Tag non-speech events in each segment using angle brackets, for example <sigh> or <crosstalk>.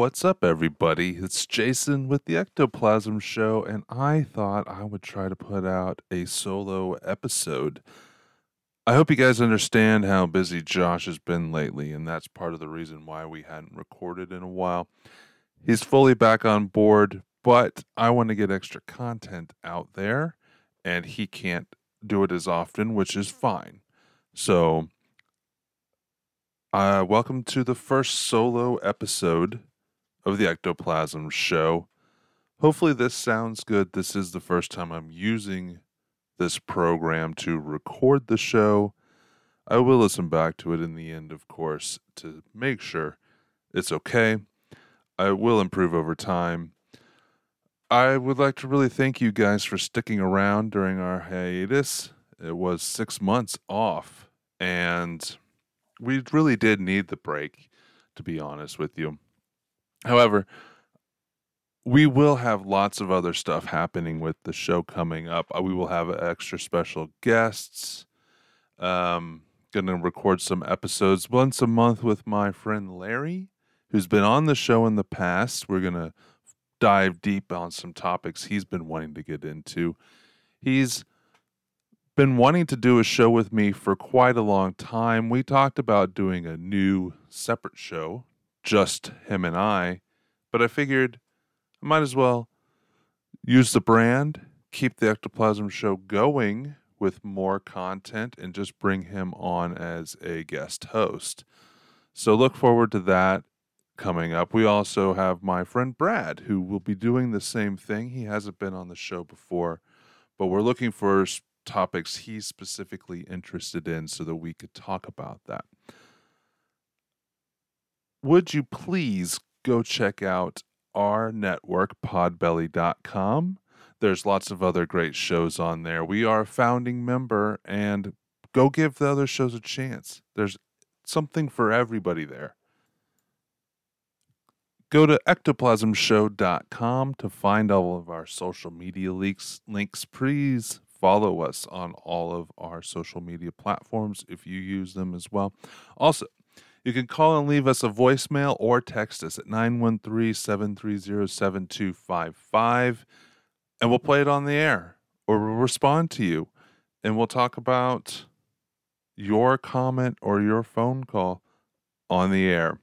What's up, everybody? It's Jason with the Ectoplasm Show, and I thought I would try to put out a solo episode. I hope you guys understand how busy Josh has been lately, and that's part of the reason why we hadn't recorded in a while. He's fully back on board, but I want to get extra content out there, and he can't do it as often, which is fine. So, uh, welcome to the first solo episode of the Ectoplasm Show. Hopefully, this sounds good. This is the first time I'm using this program to record the show. I will listen back to it in the end, of course, to make sure it's okay. I will improve over time. I would like to really thank you guys for sticking around during our hiatus. It was six months off, and we really did need the break, to be honest with you. However, we will have lots of other stuff happening with the show coming up. Uh, we will have extra special guests. Um, gonna record some episodes once a month with my friend Larry, who's been on the show in the past. We're gonna dive deep on some topics he's been wanting to get into. He's been wanting to do a show with me for quite a long time. We talked about doing a new separate show just him and I. But I figured I might as well use the brand, keep the Ectoplasm Show going with more content, and just bring him on as a guest host. So look forward to that coming up. We also have my friend Brad, who will be doing the same thing. He hasn't been on the show before, but we're looking for topics he's specifically interested in so that we could talk about that would you please go check out our network, podbelly.com? There's lots of other great shows on there. We are a founding member, and go give the other shows a chance. There's something for everybody there. Go to ectoplasmshow.com to find all of our social media links. Links, please follow us on all of our social media platforms if you use them as well. Also, you can call and leave us a voicemail or text us at 913 730 7255, and we'll play it on the air or we'll respond to you. And we'll talk about your comment or your phone call on the air.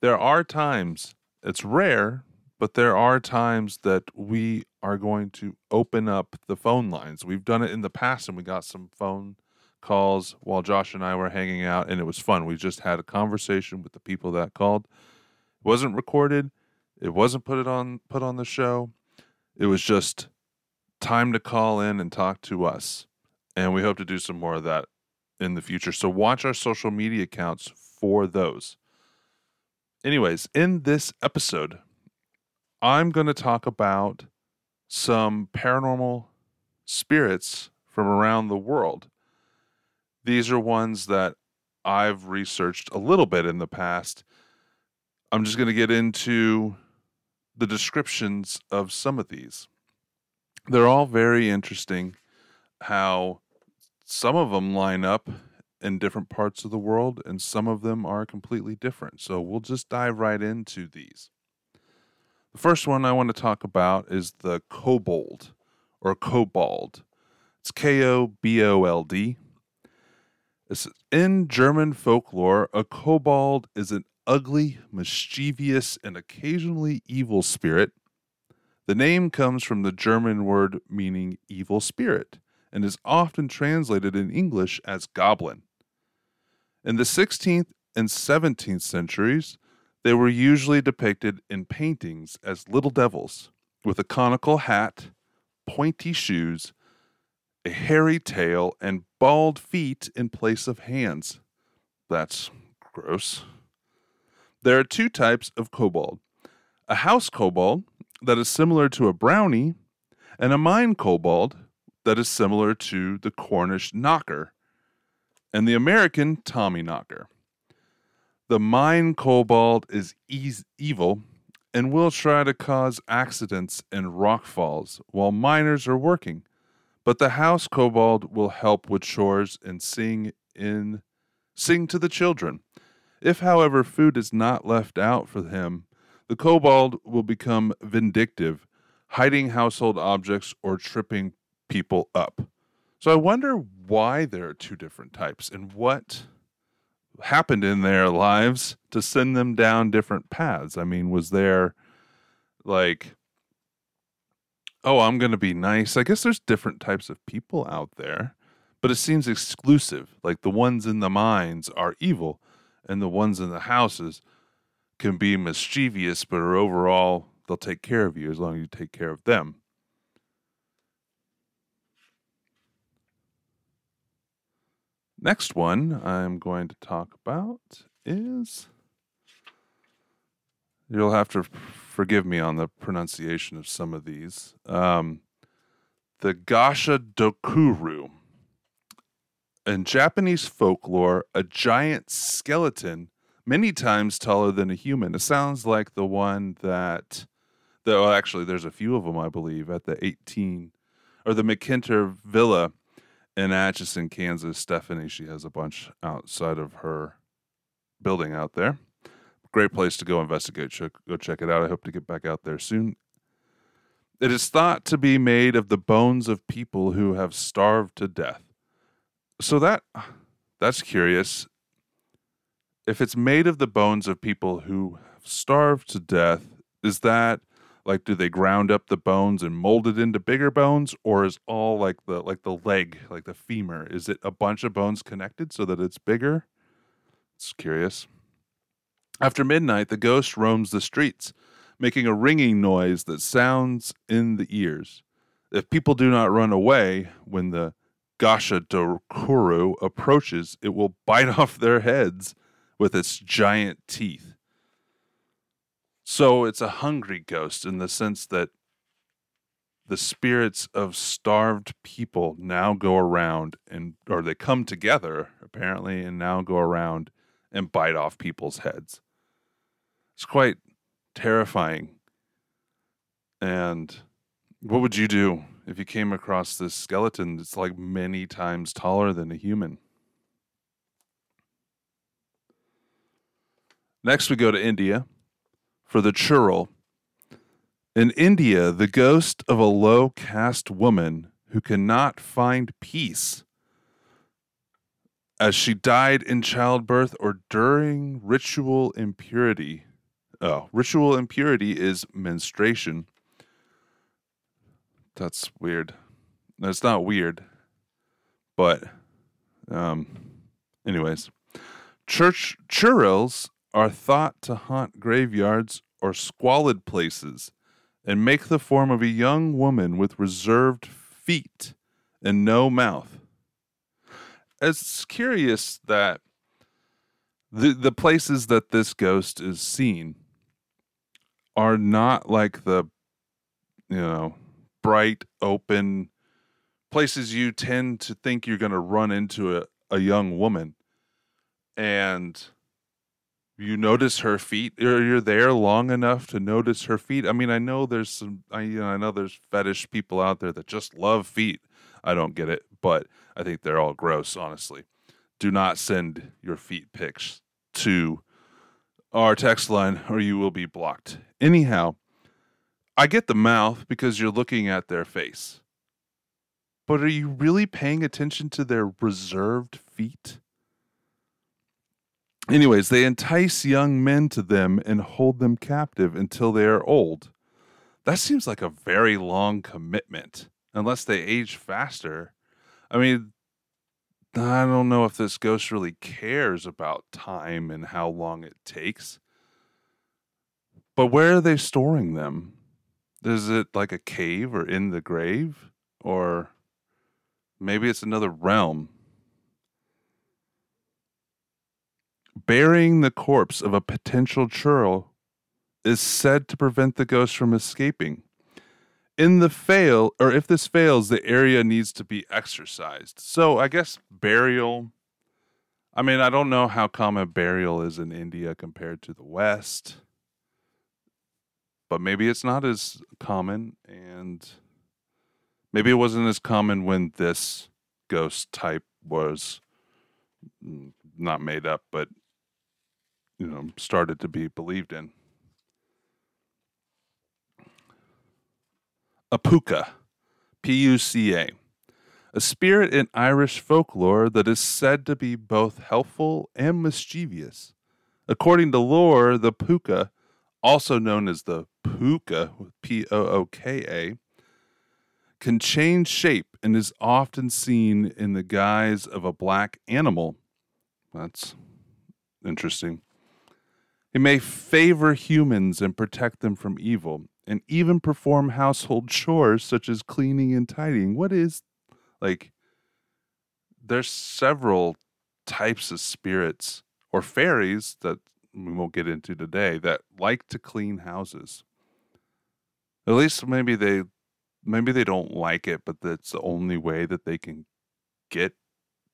There are times, it's rare, but there are times that we are going to open up the phone lines. We've done it in the past and we got some phone calls while Josh and I were hanging out, and it was fun. We just had a conversation with the people that called. It wasn't recorded. It wasn't put it on put on the show. It was just time to call in and talk to us. And we hope to do some more of that in the future. So watch our social media accounts for those. Anyways, in this episode, I'm going to talk about some paranormal spirits from around the world. These are ones that I've researched a little bit in the past. I'm just going to get into the descriptions of some of these. They're all very interesting how some of them line up in different parts of the world and some of them are completely different. So we'll just dive right into these. The first one I want to talk about is the kobold or kobold. It's K O B O L D. In German folklore, a kobold is an ugly, mischievous, and occasionally evil spirit. The name comes from the German word meaning evil spirit and is often translated in English as goblin. In the 16th and 17th centuries, they were usually depicted in paintings as little devils with a conical hat, pointy shoes, a hairy tail, and bald feet in place of hands. That's gross. There are two types of kobold a house kobold that is similar to a brownie, and a mine kobold that is similar to the Cornish knocker and the American Tommy knocker. The mine kobold is e- evil and will try to cause accidents and rock falls while miners are working. But the house kobold will help with chores and sing in sing to the children. If, however, food is not left out for him, the kobold will become vindictive, hiding household objects or tripping people up. So I wonder why there are two different types and what happened in their lives to send them down different paths. I mean, was there like oh, I'm going to be nice. I guess there's different types of people out there, but it seems exclusive. Like the ones in the mines are evil and the ones in the houses can be mischievous, but are overall they'll take care of you as long as you take care of them. Next one I'm going to talk about is. You'll have to forgive me on the pronunciation of some of these. Um, the Gashadokuro. In Japanese folklore, a giant skeleton, many times taller than a human. It sounds like the one that, though actually, there's a few of them, I believe, at the 18 or the McInteer Villa in Atchison, Kansas. Stephanie, she has a bunch outside of her building out there. Great place to go investigate. Go check it out. I hope to get back out there soon. It is thought to be made of the bones of people who have starved to death. So that that's curious. If it's made of the bones of people who have starved to death, is that like do they ground up the bones and mold it into bigger bones or is all like the like the leg like the femur is it a bunch of bones connected so that it's bigger it's curious after midnight the ghost roams the streets making a ringing noise that sounds in the ears if people do not run away when the gashadokuro approaches it will <laughs> bite off their heads with its giant teeth so it's a hungry ghost in the sense that the spirits of starved people now go around and or they come together apparently and now go around and bite off people's heads. It's quite terrifying. And what would you do if you came across this skeleton that's like many times taller than a human? Next, we go to India for the churel. In India, the ghost of a low caste woman who cannot find peace as she died in childbirth or during ritual impurity. Oh, ritual impurity is menstruation. That's weird. That's not weird, but um, anyways, church churels are thought to haunt graveyards or squalid places and make the form of a young woman with reserved feet and no mouth. It's curious that the the places that this ghost is seen are not like the you know bright open places you tend to think you're going to run into a, a young woman. And you notice her feet or you're there long enough to notice her feet. I mean i know there's some I, you know, I know there's fetish people out there that just love feet. I don't get it but i think they're all gross honestly. Do not send your feet pics to our text line or you will be blocked anyhow i get the mouth because you're looking at their face but are you really paying attention to their reserved feet Anyways, they entice young men to them and hold them captive until they are old. That seems like a very long commitment, unless they age faster. I mean, I don't know if this ghost really cares about time and how long it takes. But where are they storing them? Is it like a cave or in the grave? Or Maybe it's another realm. Burying the corpse of a potential churel is said to prevent the ghost from escaping. In the fail, or if this fails, the area needs to be exorcised. So I guess burial. I mean, I don't know how common burial is in India compared to the West, but maybe it's not as common, and maybe it wasn't as common when this ghost type was mm, not made up, but you know, started to be believed in. A puca, P U C A, a spirit in Irish folklore that is said to be both helpful and mischievous. According to lore, the puca, also known as the pooka, P O O K A, can change shape and is often seen in the guise of a black animal. That's interesting. It may favor humans and protect them from evil and even perform household chores such as cleaning and tidying. What is like there's several types of spirits or fairies that we won't get into today that like to clean houses. At least maybe they maybe they don't like it, but that's the only way that they can get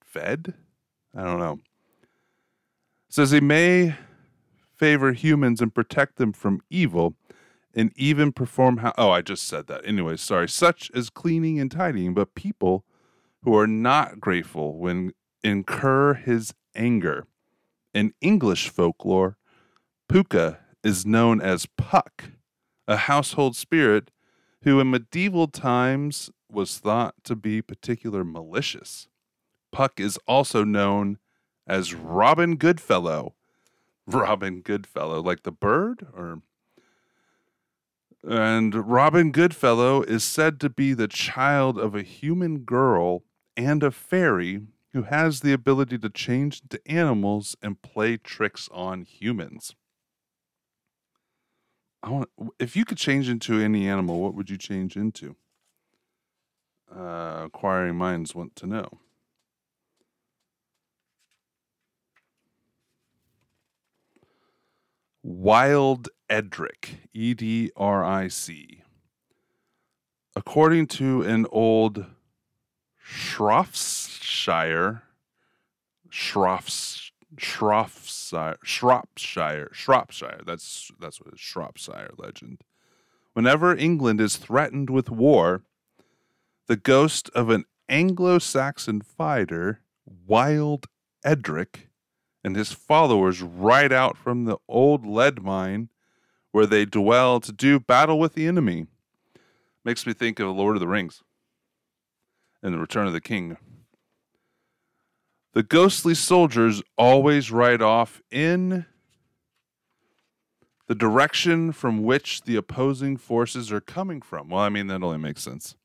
fed. I don't know. Says he may favor humans and protect them from evil and even perform how oh i just said that. Anyway sorry. Such as cleaning and tidying but people who are not grateful when incur his anger. In english folklore puca is known as puck a household spirit who in medieval times was thought to be particular malicious. Puck is also known as robin goodfellow. <laughs> Robin goodfellow like the bird or and Robin Goodfellow is said to be the child of a human girl and a fairy who has the ability to change into animals and play tricks on humans. I want if you could change into any animal, what would you change into? Uh, acquiring minds want to know. Wild Edric, E D R I C. According to an old Shropshire, Shropshire, Shropshire, Shropshire, Shropshire. That's that's what it is. Shropshire legend. Whenever England is threatened with war, the ghost of an Anglo-Saxon fighter, Wild Edric, and his followers ride out from the old lead mine where they dwell to do battle with the enemy. Makes me think of Lord of the Rings and the Return of the King. The ghostly soldiers always ride off in the direction from which the opposing forces are coming from. Well, I mean, that only makes sense.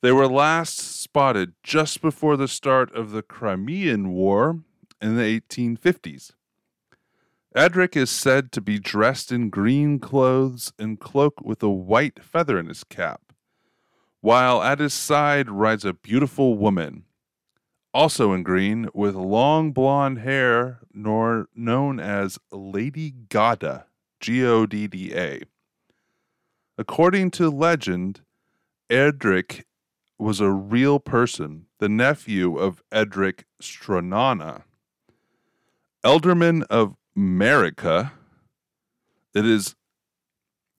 They were last spotted just before the start of the Crimean War in the 1850s. Edric is said to be dressed in green clothes and cloak with a white feather in his cap, while at his side rides a beautiful woman, also in green, with long blonde hair, nor known as Lady Godda, G O D D A. According to legend, Edric was a real person, the nephew of Edric Streona, Ealdorman of Mercia. It is,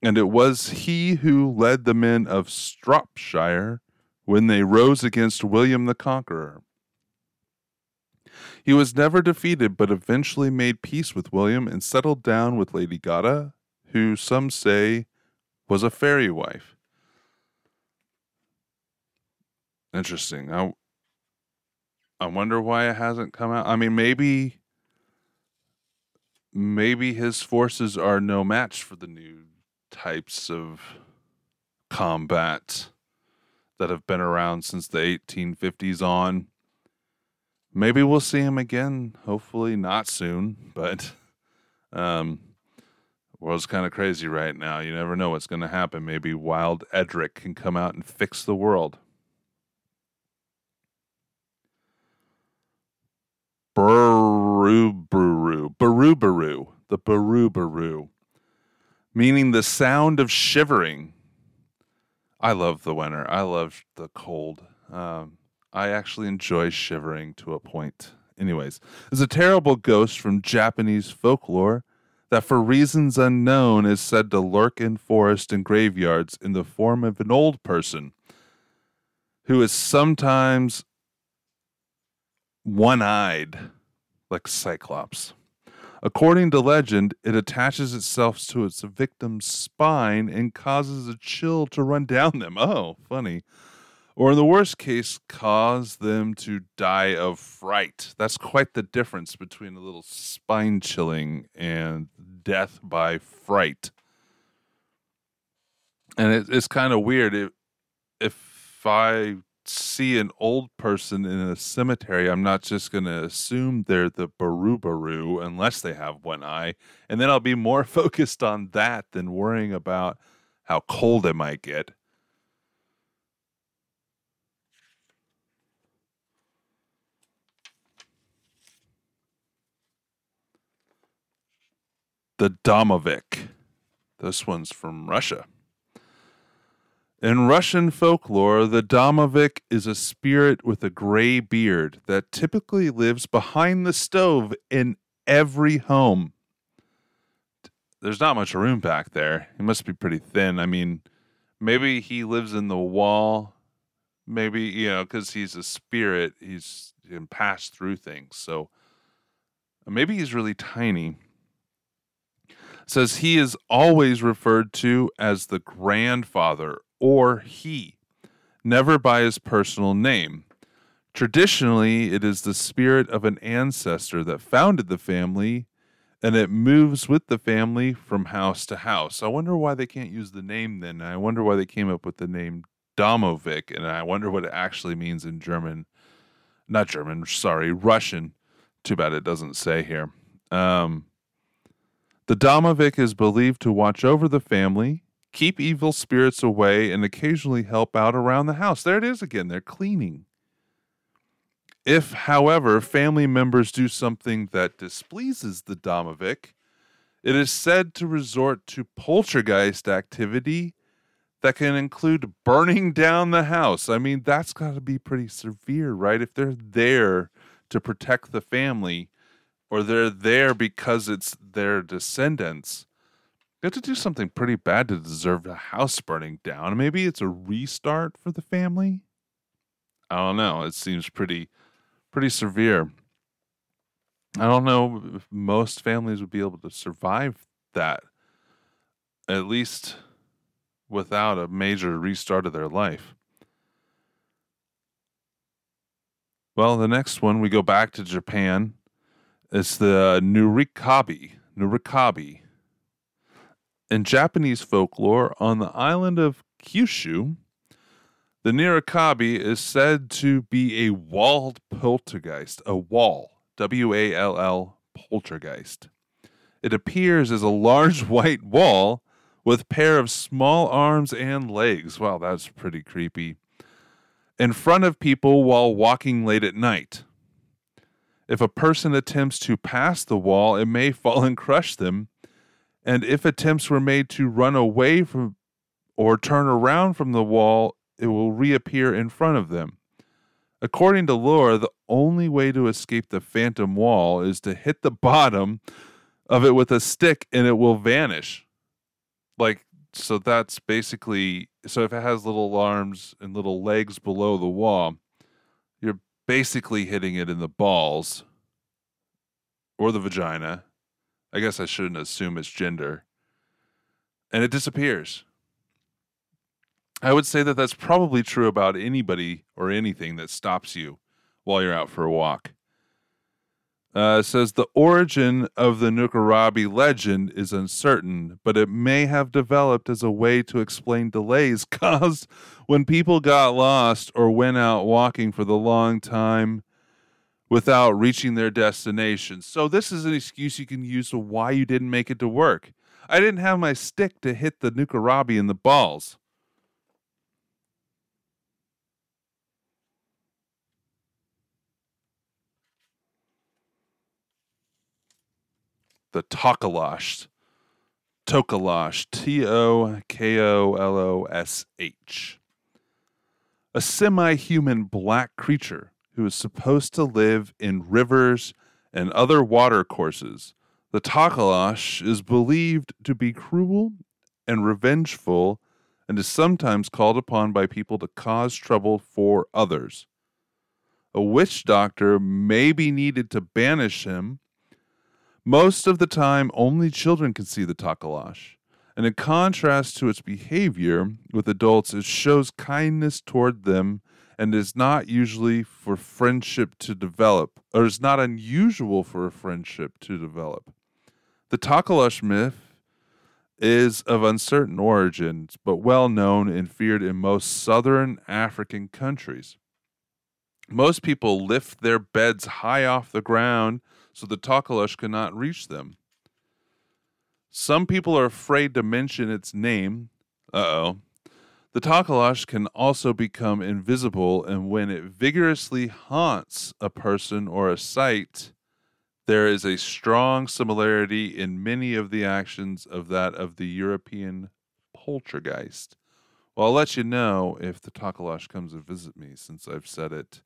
and it was he who led the men of Shropshire when they rose against William the Conqueror. He was never defeated, but eventually made peace with William and settled down with Lady Godda, who some say was a fairy wife. Interesting. I I wonder why it hasn't come out. I mean, maybe maybe his forces are no match for the new types of combat that have been around since the 1850s on. Maybe we'll see him again. Hopefully, not soon, <laughs> but um, world's kind of crazy right now. You never know what's going to happen. Maybe Wild Edric can come out and fix the world. Brr. Baru Baru, Baru Baru, the Baru Baru, meaning the sound of shivering. I love the winter. I love the cold. Um, I actually enjoy shivering to a point. Anyways, is a terrible ghost from Japanese folklore that, for reasons unknown, is said to lurk in forests and graveyards in the form of an old person who is sometimes one eyed, like Cyclops. According to legend, it attaches itself to its victim's spine and causes a chill to run down them. Oh, funny. Or in the worst case, cause them to die of fright. That's quite the difference between a little spine chilling and death by fright. And it, it's kind of weird. If, if I see an old person in a cemetery, I'm not just going to assume they're the Baru Baru unless they have one eye. And then I'll be more <laughs> focused on that than worrying about how cold it might get. The Domovik. This one's from Russia. In Russian folklore, the Domovik is a spirit with a gray beard that typically lives behind the stove in every home. There's not much room back there. He must be pretty thin. I mean, maybe he lives in the wall. Maybe, you know, because he's a spirit, he's he can pass through things. So maybe he's really tiny says he is always referred to as the grandfather or he, never by his personal name. Traditionally, it is the spirit of an ancestor that founded the family, and it moves with the family from house to house. I wonder why they can't use the name then. I wonder why they came up with the name Domovik, and I wonder what it actually means in German. Not German, sorry, Russian. Too bad it doesn't say here. Um, the Domovik is believed to watch over the family, keep evil spirits away, and occasionally help out around the house. There it is again. They're cleaning. If, however, family members do something that displeases the Domovik, it is said to resort to poltergeist activity that can include burning down the house. I mean, that's got to be pretty severe, right? If they're there to protect the family or they're there because it's their descendants, you have to do something pretty bad to deserve a house burning down. Maybe it's a restart for the family. I don't know. It seems pretty pretty severe. I don't know if most families would be able to survive that, at least without a major restart of their life. Well, the next one, we go back to Japan. It's the Nurikabe. Nurikabe in Japanese folklore, on the island of Kyushu, the Nurikabe is said to be a walled poltergeist, a wall, W A L L, poltergeist. It appears as a large <laughs> white wall with pair of small arms and legs. Wow, that's pretty creepy. In front of people while walking late at night. If a person attempts to pass the wall, it may <laughs> fall and crush them, and if attempts were made to run away from or turn around from the wall, it will reappear in front of them. According to lore, the only way to escape the phantom wall is to hit the <laughs> bottom of it with a stick and it will vanish. Like, so that's basically so if it has little arms and little legs below the wall, you're basically hitting it in the balls or the vagina I guess I shouldn't assume its gender. And it disappears. I would say that that's probably true about anybody or anything that stops you while you're out for a walk. Uh, says the origin of the Nukarabi legend is uncertain, but it may have developed as a way to explain delays <laughs> caused when people got lost or went out walking for the long time without reaching their destination. So this is an excuse you can use for why you didn't make it to work. I didn't have my stick to hit the Nukarabi in the balls. the Tokolosh. Tokolosh, T O K O L O S H. A semi human black creature who is supposed to live in rivers and other water courses. The Tokolosh is believed to be cruel and revengeful and is sometimes called upon by people to cause trouble for others. A witch doctor may be needed to banish him. Most of the time, only children can see the Tokolosh. And in contrast to its behavior with adults, it shows kindness toward them and is not usually for friendship to develop, or is not unusual for a friendship to develop. The Tokolosh myth is of uncertain origins, but well known and feared in most southern African countries. Most people lift their beds high off the ground so the Tokolosh cannot reach them. Some people are afraid to mention its name. Uh oh. The Tokolosh can also become invisible, and when it vigorously haunts a person or a site, there is a strong similarity in many of the actions of that of the European poltergeist. Well, I'll let you know if the Tokolosh comes to visit me since I've said it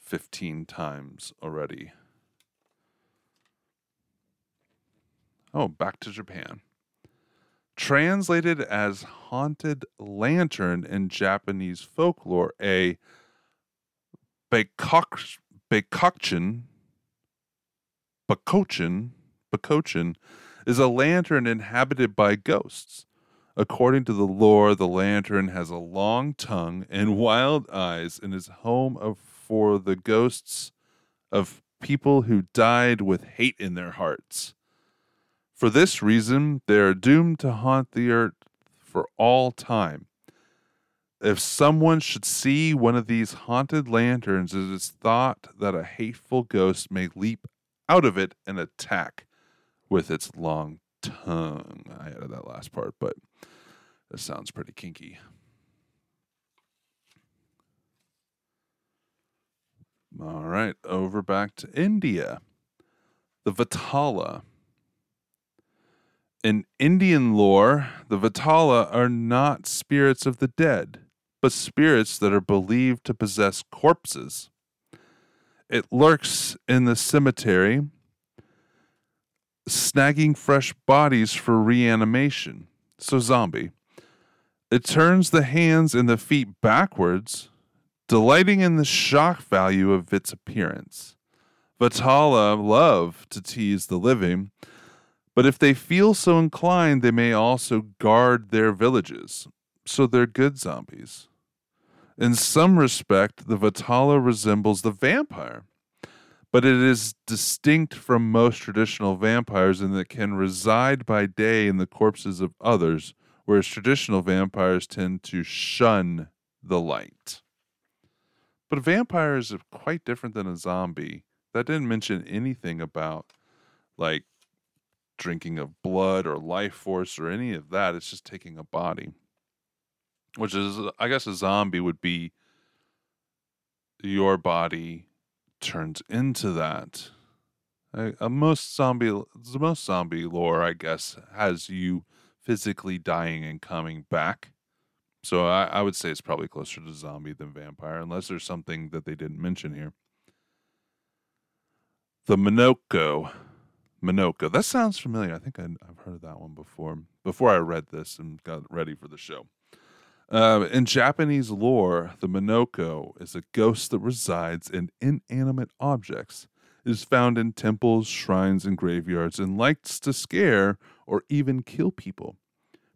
15 times already. Oh, back to Japan. Translated as haunted lantern in Japanese folklore, a Baikok- Baikokchin Bakochin, Bakochin is a lantern inhabited by ghosts. According to the lore, the lantern has a long tongue and wild eyes and is home of, for the ghosts of people who died with hate in their hearts. For this reason, they are doomed to haunt the earth for all time. If someone should see one of these haunted lanterns, it is thought that a hateful ghost may leap out of it and attack with its long tongue. I added that last part, but that sounds pretty kinky. All right, over back to India. The Vatala. In Indian lore, the Vatala are not spirits of the dead, but spirits that are believed to possess corpses. It lurks in the cemetery, snagging fresh bodies for reanimation. So, zombie. It turns the hands and the feet backwards, delighting in the shock value of its appearance. Vatala love to tease the living, but if they feel so inclined, they may also guard their villages. So they're good zombies. In some respect, the Vatala resembles the vampire, but it is distinct from most traditional vampires in that it can reside by day in the corpses of others, whereas traditional vampires tend to shun the light. But a vampire is quite different than a zombie. That didn't mention anything about like drinking of blood or life force or any of that. It's just taking a body which is I guess a zombie would be your body turns into that. A most zombie, most zombie lore, I guess, has you physically dying and coming back. So I, I would say it's probably closer to zombie than vampire, unless there's something that they didn't mention here. The Minoko. Minoko. That sounds familiar. I think I, I've heard of that one before. Before I read this and got ready for the show. Uh, in Japanese lore, the Minoko is a ghost that resides in inanimate objects. It is found in temples, shrines, and graveyards and likes to scare or even kill people.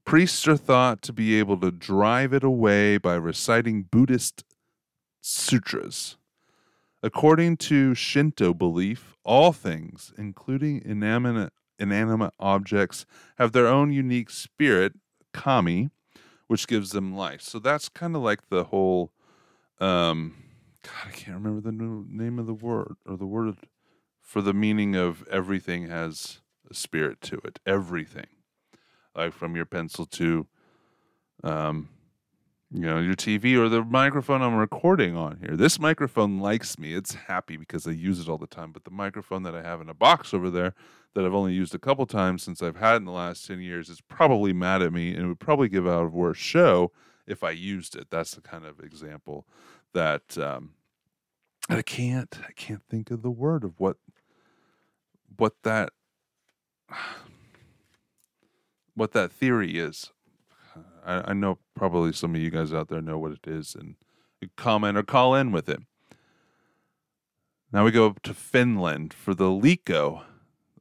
Priests are thought to be able to drive it away by reciting Buddhist sutras. According to Shinto belief, all things, including inanimate, inanimate objects, have their own unique spirit, kami, which gives them life. So that's kind of like the whole um God, I can't remember the name of the word or the word for the meaning of everything has a spirit to it. Everything. Like from your pencil to um you know, your TV or the microphone I'm recording on here. This microphone likes me. It's happy because I use it all the time. But the microphone that I have in a box over there that I've only used a couple times since I've had in the last 10 years is probably mad at me and would probably give out a worse show if I used it. That's the kind of example that um, I can't I can't think of the word of what what that <sighs> what that theory is. I, I know probably some of you guys out there know what it is and comment or call in with it. Now we go to Finland for the Liekko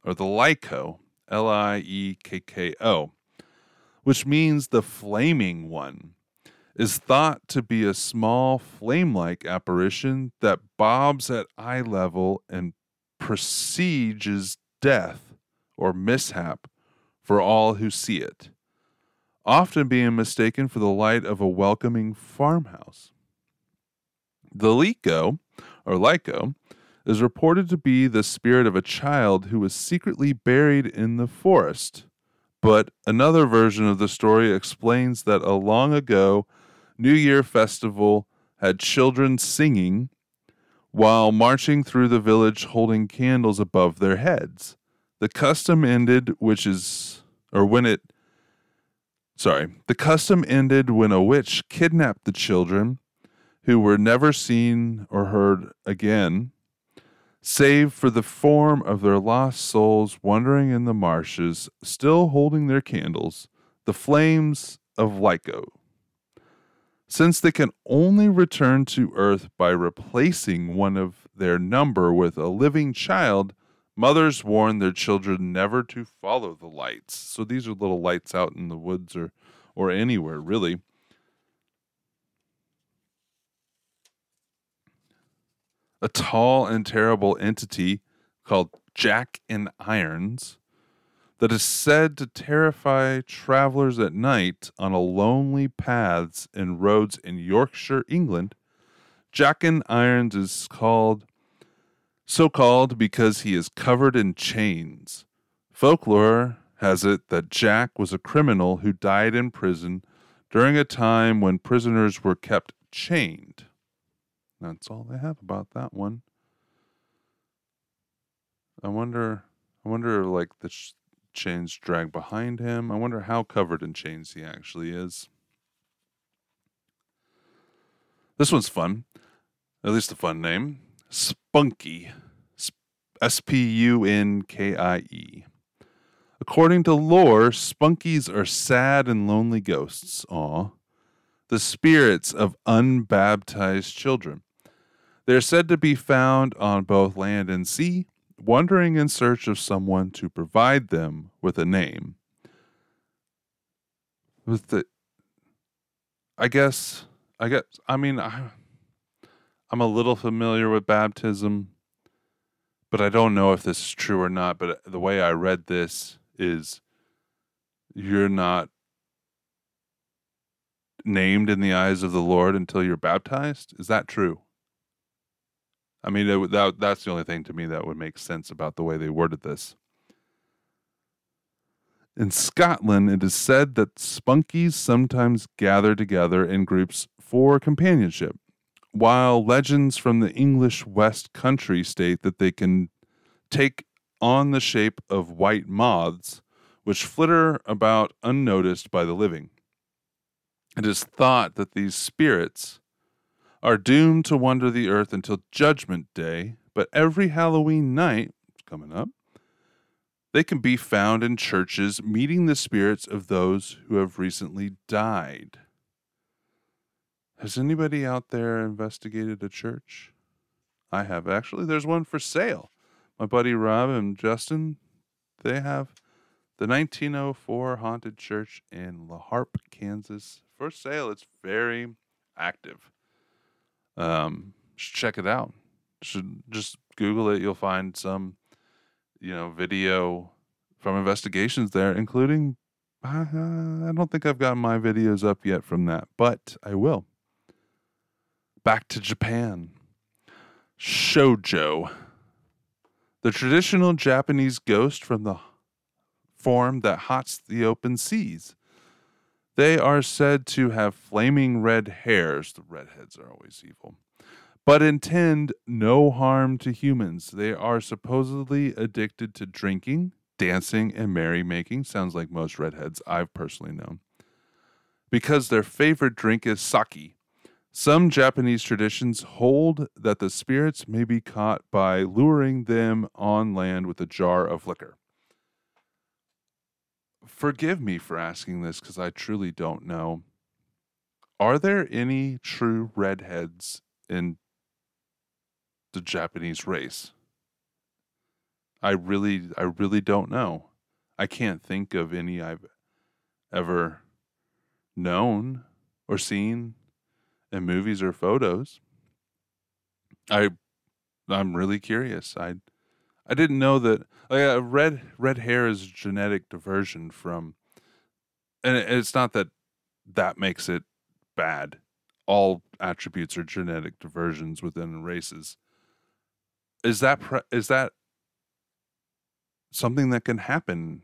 or the Liekko, L I E K K O, which means the flaming one, is thought to be a small flame like apparition that bobs at eye level and presages death or mishap for all who see it, often being mistaken for the light of a welcoming farmhouse. The Liekko, or Liekko, is reported to be the spirit of a child who was secretly buried in the forest. But another version of the story explains that a long ago New Year festival had children singing while marching through the village holding candles above their heads. The custom ended, which is, or when it, sorry, the custom ended when a witch kidnapped the children who were never seen or heard again save for the form of their lost souls wandering in the marshes, still holding their candles, the flames of Liekko. Since they can only return to Earth by replacing one of their number with a living child, mothers warn their children never to follow the lights. So these are little lights out in the woods or, or anywhere, really. a tall and terrible entity called Jack in Irons that is said to terrify travelers at night on a lonely paths and roads in Yorkshire, England. Jack in Irons is called so called because he is covered in chains. Folklore has it that Jack was a criminal who died in prison during a time when prisoners were kept chained. That's all they have about that one. I wonder. I wonder, like the sh- chains drag behind him. I wonder how covered in chains he actually is. This one's fun. At least a fun name. Spunkie. S P U N K I E. According to lore, spunkies are sad and lonely ghosts. Aw. The spirits of unbaptized children. They're said to be found on both land and sea, wandering in search of someone to provide them with a name. With the, I guess, I guess, I mean, I, I'm a little familiar with baptism, but I don't know if this is true or not. But the way I read this is you're not named in the eyes of the Lord until you're baptized. Is that true? I mean, that that's the only thing to me that would make sense about the way they worded this. In Scotland, it is said that spunkies sometimes gather together in groups for companionship, while legends from the English West Country state that they can take on the shape of white moths, which flitter about unnoticed by the living. It is thought that these spirits are doomed to wander the earth until Judgment Day, but every Halloween night, coming up, they can be found in churches meeting the spirits of those who have recently died. Has anybody out there investigated a church? I have actually. There's one for sale. My buddy Rob and Justin, they have the 1904 haunted church in La Harpe, Kansas for sale. It's very active um, check it out. Should just Google it. You'll find some, you know, video from investigations there, including. Uh, I don't think I've got my videos up yet from that, but I will. Back to Japan. Shojo. The traditional Japanese ghost from the form that haunts the open seas. They are said to have flaming red hairs. The redheads are always evil. But intend no harm to humans. They are supposedly addicted to drinking, dancing, and merrymaking. Sounds like most redheads I've personally known. Because their favorite drink is sake. Some Japanese traditions hold that the spirits may be caught by luring them on land with a jar of liquor forgive me for asking this because I truly don't know. Are there any true redheads in the Japanese race? I really, I really don't know. I can't think of any I've ever known or seen in movies or photos. I, I'm really curious. I I didn't know that like, uh, red red hair is genetic diversion from, and it's not that that makes it bad. All attributes are genetic diversions within races. Is that pre- is that something that can happen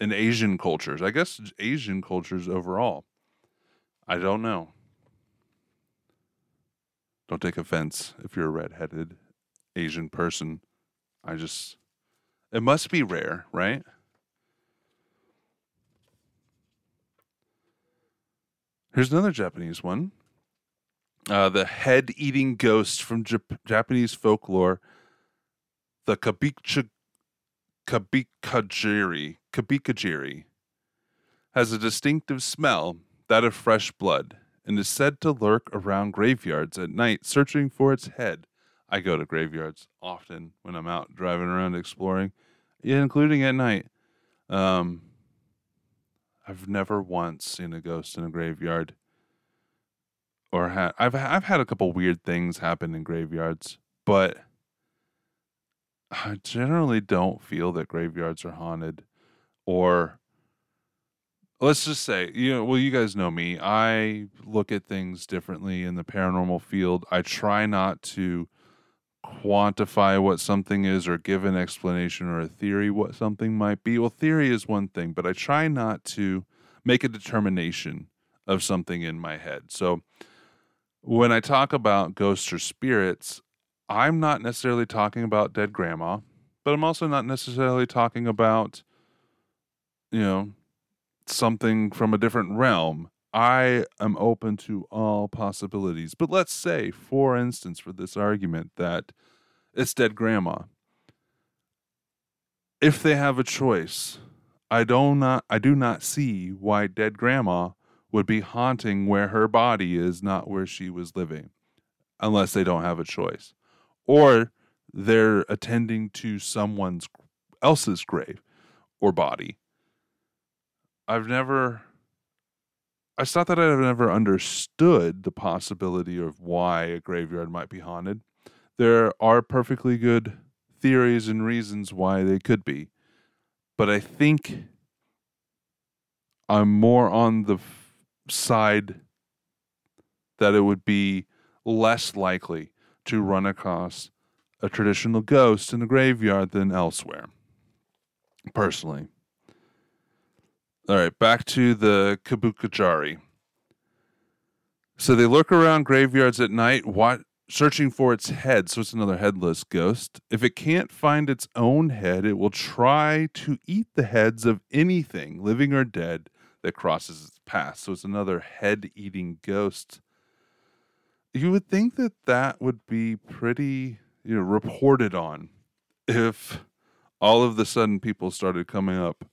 in Asian cultures? I guess Asian cultures overall. I don't know. Don't take offense if you're a redheaded Asian person. I just, it must be rare, right? Here's another Japanese one. Uh, the head eating ghost from Jap- Japanese folklore, the Kabicha, Kubikajiri, Kubikajiri, has a distinctive smell, that of fresh blood, and is said to lurk around graveyards at night searching for its head. I go to graveyards often when I'm out driving around exploring, including at night. Um, I've never once seen a ghost in a graveyard, or had I've I've had a couple weird things happen in graveyards, but I generally don't feel that graveyards are haunted, or let's just say you know well you guys know me i look at things differently in the paranormal field i try not to quantify what something is or give an explanation or a theory what something might be. Well, theory is one thing, but I try not to make a determination of something in my head. So when I talk about ghosts or spirits, I'm not necessarily talking about dead grandma, but I'm also not necessarily talking about, you know, something from a different realm. I am open to all possibilities. But let's say, for instance, for this argument, that it's dead grandma. If they have a choice, I do not I do not see why dead grandma would be haunting where her body is, not where she was living, unless they don't have a choice. Or they're attending to someone's else's grave or body. I've never it's not that I've never understood the possibility of why a graveyard might be haunted. There are perfectly good theories and reasons why they could be. But I think I'm more on the f- side that it would be less likely to run across a traditional ghost in a graveyard than elsewhere. Personally. All right, back to the Kubikajiri. So they lurk around graveyards at night, searching for its head. So it's another headless ghost. If it can't find its own head, it will try to eat the heads of anything, living or dead, that crosses its path. So it's another head eating ghost. You would think that that would be pretty, you know, reported on if all of the sudden people started coming up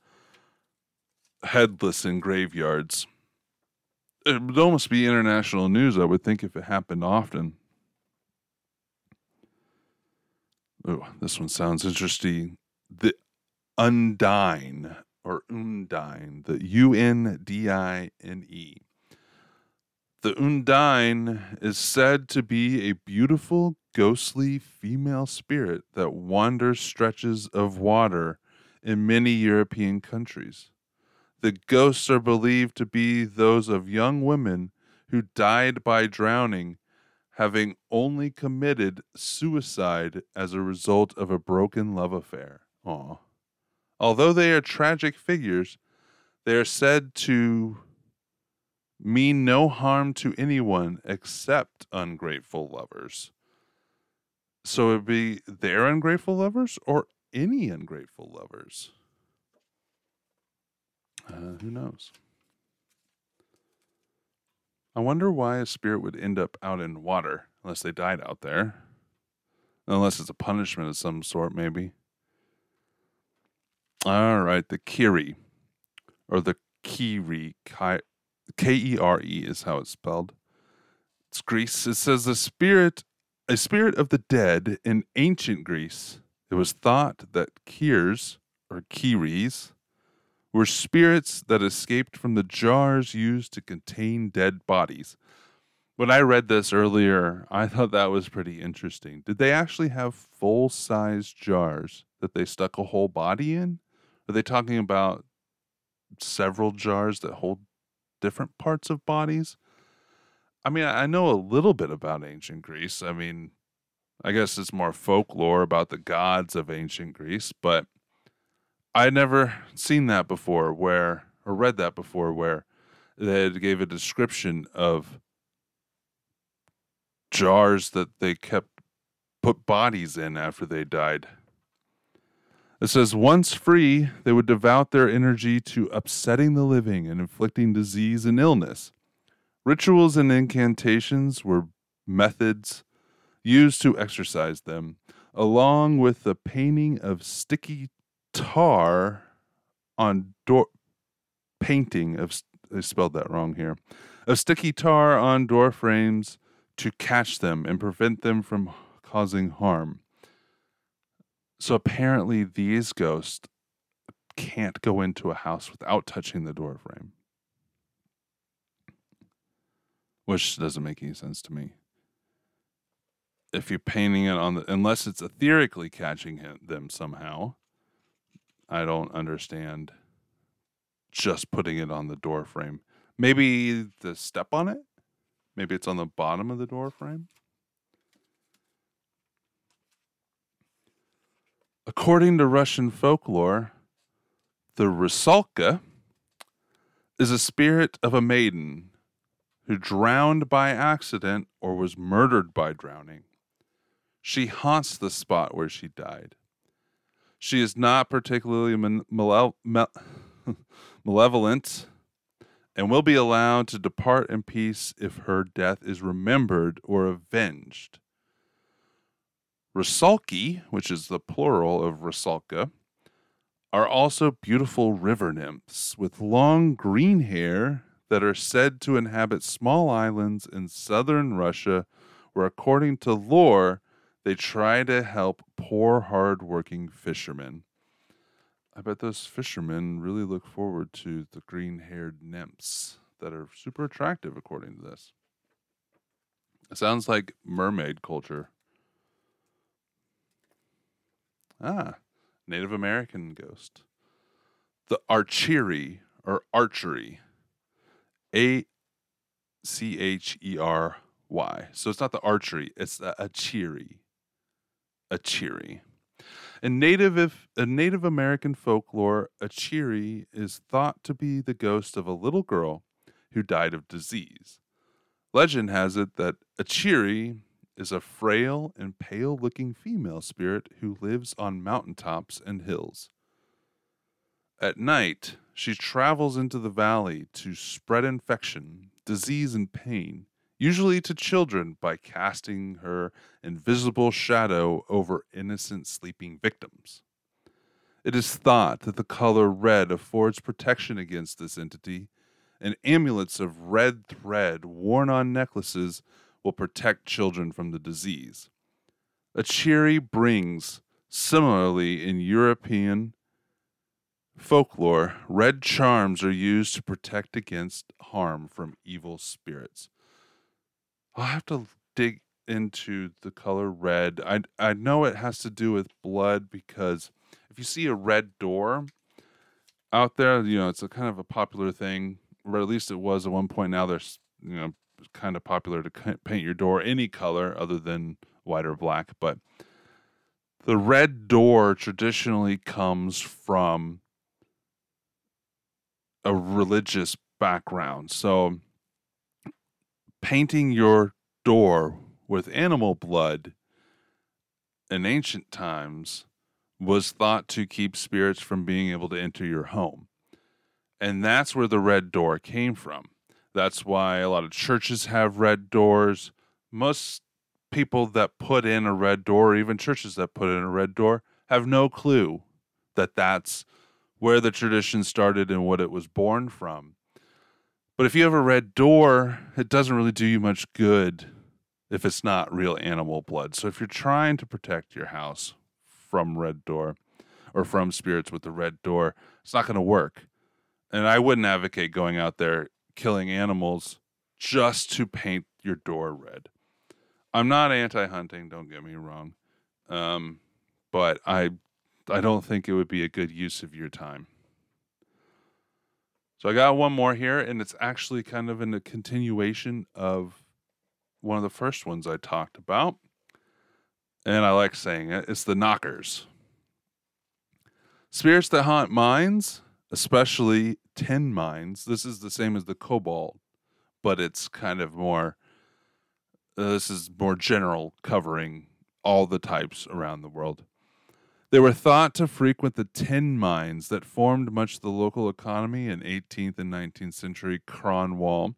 headless in graveyards. It would almost be international news, I would think, if it happened often. Oh, this one sounds interesting. The Undine or Undine, the U N D I N E. The Undine is said to be a beautiful, ghostly female spirit that wanders stretches of water in many European countries. The ghosts are believed to be those of young women who died by drowning, having only committed suicide as a result of a broken love affair. Aw. Although they are tragic figures, they are said to mean no harm to anyone except ungrateful lovers. So it'd be their ungrateful lovers or any ungrateful lovers? Uh, who knows? I wonder why a spirit would end up out in water unless they died out there. Unless it's a punishment of some sort, maybe. All right, the Kiri, or the Kiri, K E R E is how it's spelled. It's Greece. It says the spirit, a spirit of the dead in ancient Greece. It was thought that Kirs, or Kiris, were spirits that escaped from the jars used to contain dead bodies. When I read this earlier, I thought that was pretty interesting. Did they actually have full size jars that they stuck a whole body in? Are they talking about several jars that hold different parts of bodies? I mean, I know a little bit about ancient Greece. I mean, I guess it's more folklore about the gods of ancient Greece, but I'd never seen that before where or read that before where they gave a description of jars that they kept put bodies in after they died. It says, once free, they would devote their energy to upsetting the living and inflicting disease and illness. Rituals and incantations were methods used to exorcise them, along with the painting of sticky tar on door painting of I spelled that wrong here of sticky tar on door frames to catch them and prevent them from causing harm. So apparently these ghosts can't go into a house without touching the door frame. Which doesn't make any sense to me. If you're painting it on the unless it's etherically catching him, them somehow, I don't understand just putting it on the door frame. Maybe the step on it? Maybe it's on the bottom of the door frame? According to Russian folklore, the Rusalka is a spirit of a maiden who drowned by accident or was murdered by drowning. She haunts the spot where she died. She is not particularly <laughs> malevolent and will be allowed to depart in peace if her death is remembered or avenged. Rusalki, which is the plural of Rusalka, are also beautiful river nymphs with long green hair that are said to inhabit small islands in southern Russia, where, according to lore, they try to help poor, hard-working fishermen. I bet those fishermen really look forward to the green-haired nymphs that are super attractive, according to this. It sounds like mermaid culture. Ah, Native American ghost. The archery or archery. A C H E R Y. So it's not the archery, it's the Acheri Acheri. In Native, in Native American folklore, Acheri is thought to be the ghost of a little girl who died of disease. Legend has it that Acheri is a frail and pale looking female spirit who lives on mountaintops and hills. At night, she travels into the valley to spread infection, disease, and pain usually to children by casting her invisible shadow over innocent sleeping victims. It is thought that the color red affords protection against this entity, and amulets of red thread worn on necklaces will protect children from the disease. Acheri brings, similarly in European folklore, red charms are used to protect against harm from evil spirits. I'll have to dig into the color red. I I know it has to do with blood because if you see a red door out there, you know it's a kind of a popular thing, or at least it was at one point. Now there's you know kind of popular to paint your door any color other than white or black, but the red door traditionally comes from a religious background. So painting your door with animal blood in ancient times was thought to keep spirits from being able to enter your home. And that's where the red door came from. That's why a lot of churches have red doors. Most people that put in a red door, or even churches that put in a red door, have no clue that that's where the tradition started and what it was born from. But if you have a red door, it doesn't really do you much good if it's not real animal blood. So if you're trying to protect your house from red door or from spirits with the red door, it's not going to work. And I wouldn't advocate going out there killing animals just to paint your door red. I'm not anti-hunting, don't get me wrong. Um, but I I don't think it would be a good use of your time. So I got one more here, and it's actually kind of in a continuation of one of the first ones I talked about. And I like saying it. It's the knockers. Spirits that haunt mines, especially tin mines. This is the same as the kobold, but it's kind of more. Uh, this is more general, covering all the types around the world. They were thought to frequent the tin mines that formed much of the local economy in 18th and 19th century Cornwall.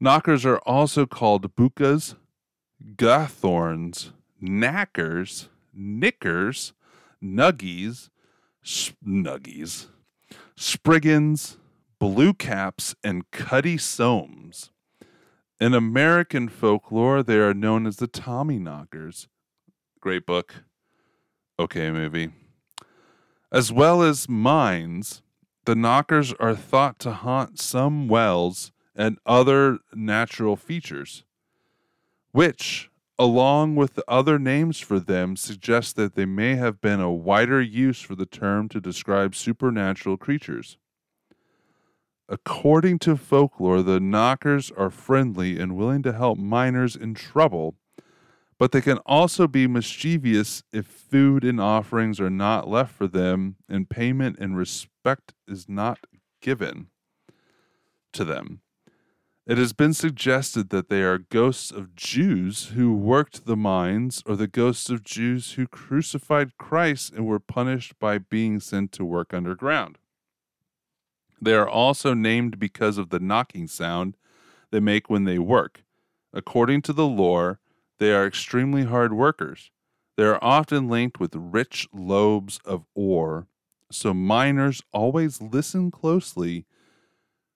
Knockers are also called bukas, gathorns, knackers, knickers, nuggies, snuggies, spriggans, blue caps, and cutty soams. In American folklore, they are known as the Tommyknockers. Great book okay movie. As well as mines, the knockers are thought to haunt some wells and other natural features, which, along with the other names for them, suggest that they may have been a wider use for the term to describe supernatural creatures. According to folklore, the knockers are friendly and willing to help miners in trouble but they can also be mischievous if food and offerings are not left for them and payment and respect is not given to them. It has been suggested that they are ghosts of Jews who worked the mines or the ghosts of Jews who crucified Christ and were punished by being sent to work underground. They are also named because of the knocking sound they make when they work. According to the lore, they are extremely hard workers. They are often linked with rich lobes of ore, so miners always listen closely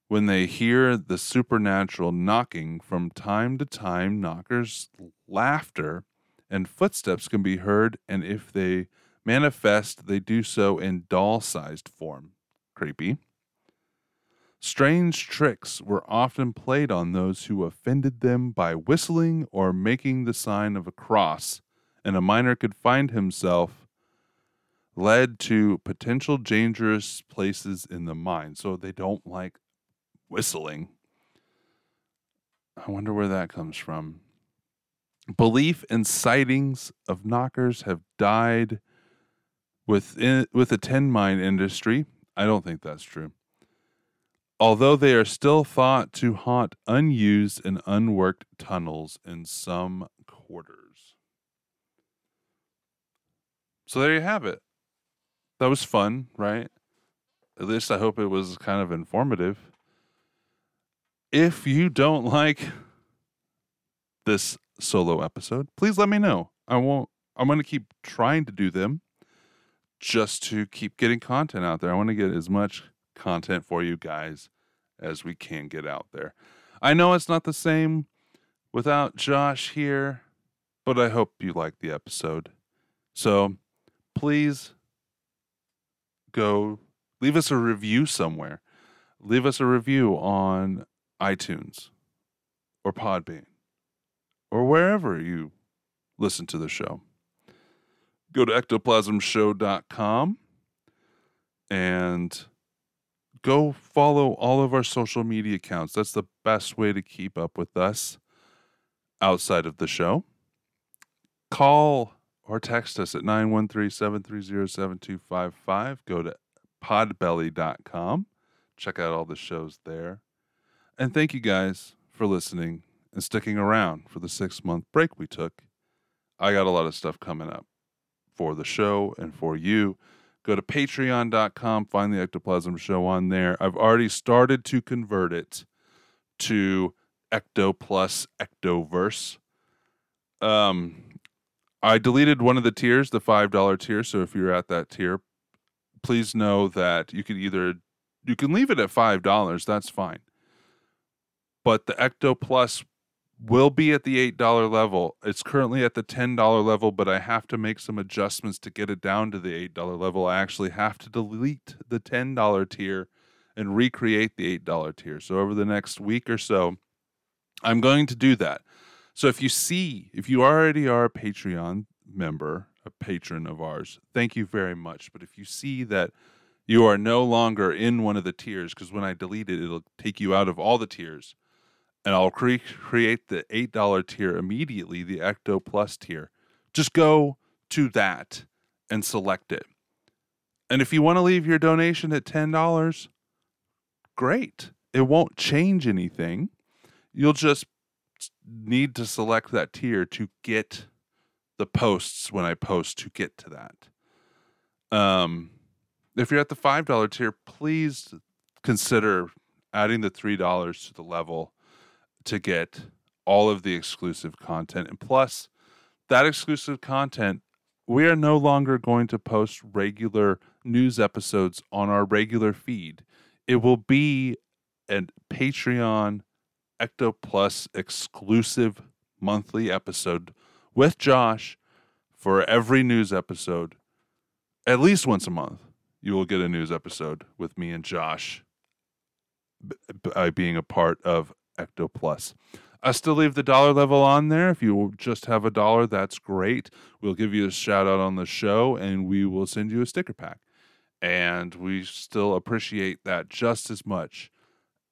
when they hear the supernatural knocking. From time to time, knockers' laughter and footsteps can be heard, and if they manifest, they do so in doll sized form. Creepy. Strange tricks were often played on those who offended them by whistling or making the sign of a cross, and a miner could find himself led to potential dangerous places in the mine. So they don't like whistling. I wonder where that comes from. Belief and sightings of knockers have died within with the tin mine industry. I don't think that's true although they are still thought to haunt unused and unworked tunnels in some quarters. So there you have it. That was fun, right? At least I hope it was kind of informative. If you don't <laughs> like this solo episode, please let me know. I won't I'm going to keep trying to do them just to keep getting content out there. I want to get as much content for you guys as we can get out there. I know it's not the same without Josh here, but I hope you like the episode. So please go leave us a review somewhere. Leave us a review on iTunes or Podbean or wherever you listen to the show. Go to ectoplasmshow.com and go follow all of our social media accounts. That's the best way to keep up with us outside of the show. Call or text us at 913 730 7255. Go to podbelly.com. Check out all the shows there. And thank you guys for listening and sticking around for the six month break we took. I got a lot of stuff coming up for the show and for you. Go to patreon.com, find the Ectoplasm Show on there. I've already started to convert it to Ecto plus Ectoverse. Um, I deleted one of the tiers, the $5 tier. So if you're at that tier, please know that you can either you can leave it at $5, that's fine. But the Ecto Plus will be at the $8 level. It's currently at the $10 level, but I have to make some adjustments to get it down to the $8 level. I actually have to delete the $10 tier and recreate the $8 tier. So over the next week or so, I'm going to do that. So if you see, if you already are a Patreon member, a patron of ours, thank you very much. But if you see that you are no longer in one of the tiers, because when I delete it, it'll take you out of all the tiers and I'll cre- create the $8 tier immediately, the Ecto Plus tier. Just go to that and select it. And if you want to leave your donation at $10, great. It won't change anything. You'll just need to select that tier to get the posts when I post to get to that. Um, if you're at the $5 tier, please consider adding the $3 to the level to get all of the exclusive content. And plus, that exclusive content, we are no longer going to post regular news episodes on our regular feed. It will be a Patreon Ecto Plus exclusive monthly episode with Josh for every news episode. At least once a month, you will get a news episode with me and Josh by uh, being a part of Ecto Plus. I still leave the dollar level on there. If you just have a dollar, that's great. We'll give you a shout out on the show and we will send you a sticker pack. And we still appreciate that just as much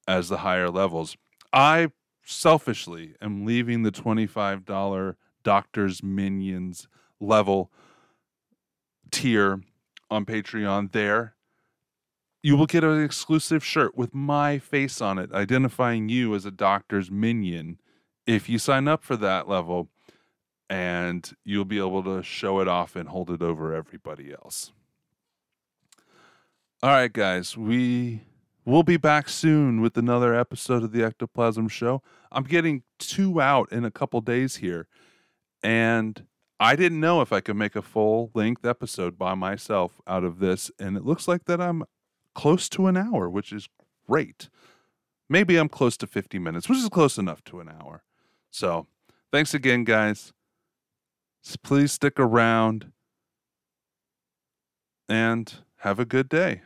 as the higher levels. I selfishly am leaving the $25 Doctor's Minions level tier on Patreon there you will get an exclusive shirt with my face on it, identifying you as a doctor's minion if you sign up for that level. And you'll be able to show it off and hold it over everybody else. All right, guys, we will be back soon with another episode of the Ectoplasm Show. I'm getting two out in a couple days here, and I didn't know if I could make a full length episode by myself out of this, and it looks like that I'm close to an hour, which is great. Maybe I'm close to 50 minutes, which is close enough to an hour. So, thanks again, guys. Please stick around and have a good day.